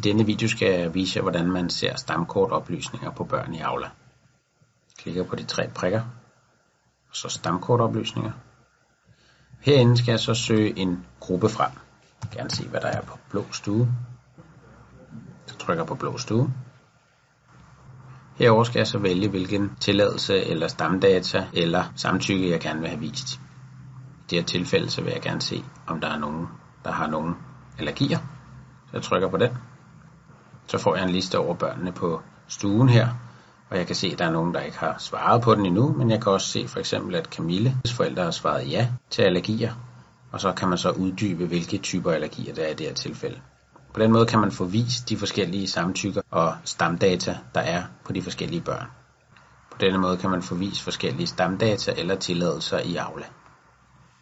I denne video skal jeg vise jer, hvordan man ser stamkortoplysninger på børn i Aula. Klikker på de tre prikker, og så stamkortoplysninger. Herinde skal jeg så søge en gruppe frem. Jeg kan gerne se, hvad der er på blå stue. Så trykker på blå stue. Herover skal jeg så vælge, hvilken tilladelse eller stamdata eller samtykke, jeg gerne vil have vist. I det her tilfælde, så vil jeg gerne se, om der er nogen, der har nogen allergier. Så jeg trykker på den. Så får jeg en liste over børnene på stuen her, og jeg kan se, at der er nogen, der ikke har svaret på den endnu, men jeg kan også se for eksempel, at Camilles forældre har svaret ja til allergier, og så kan man så uddybe, hvilke typer allergier der er i det her tilfælde. På den måde kan man få vist de forskellige samtykker og stamdata, der er på de forskellige børn. På denne måde kan man få vist forskellige stamdata eller tilladelser i Aula.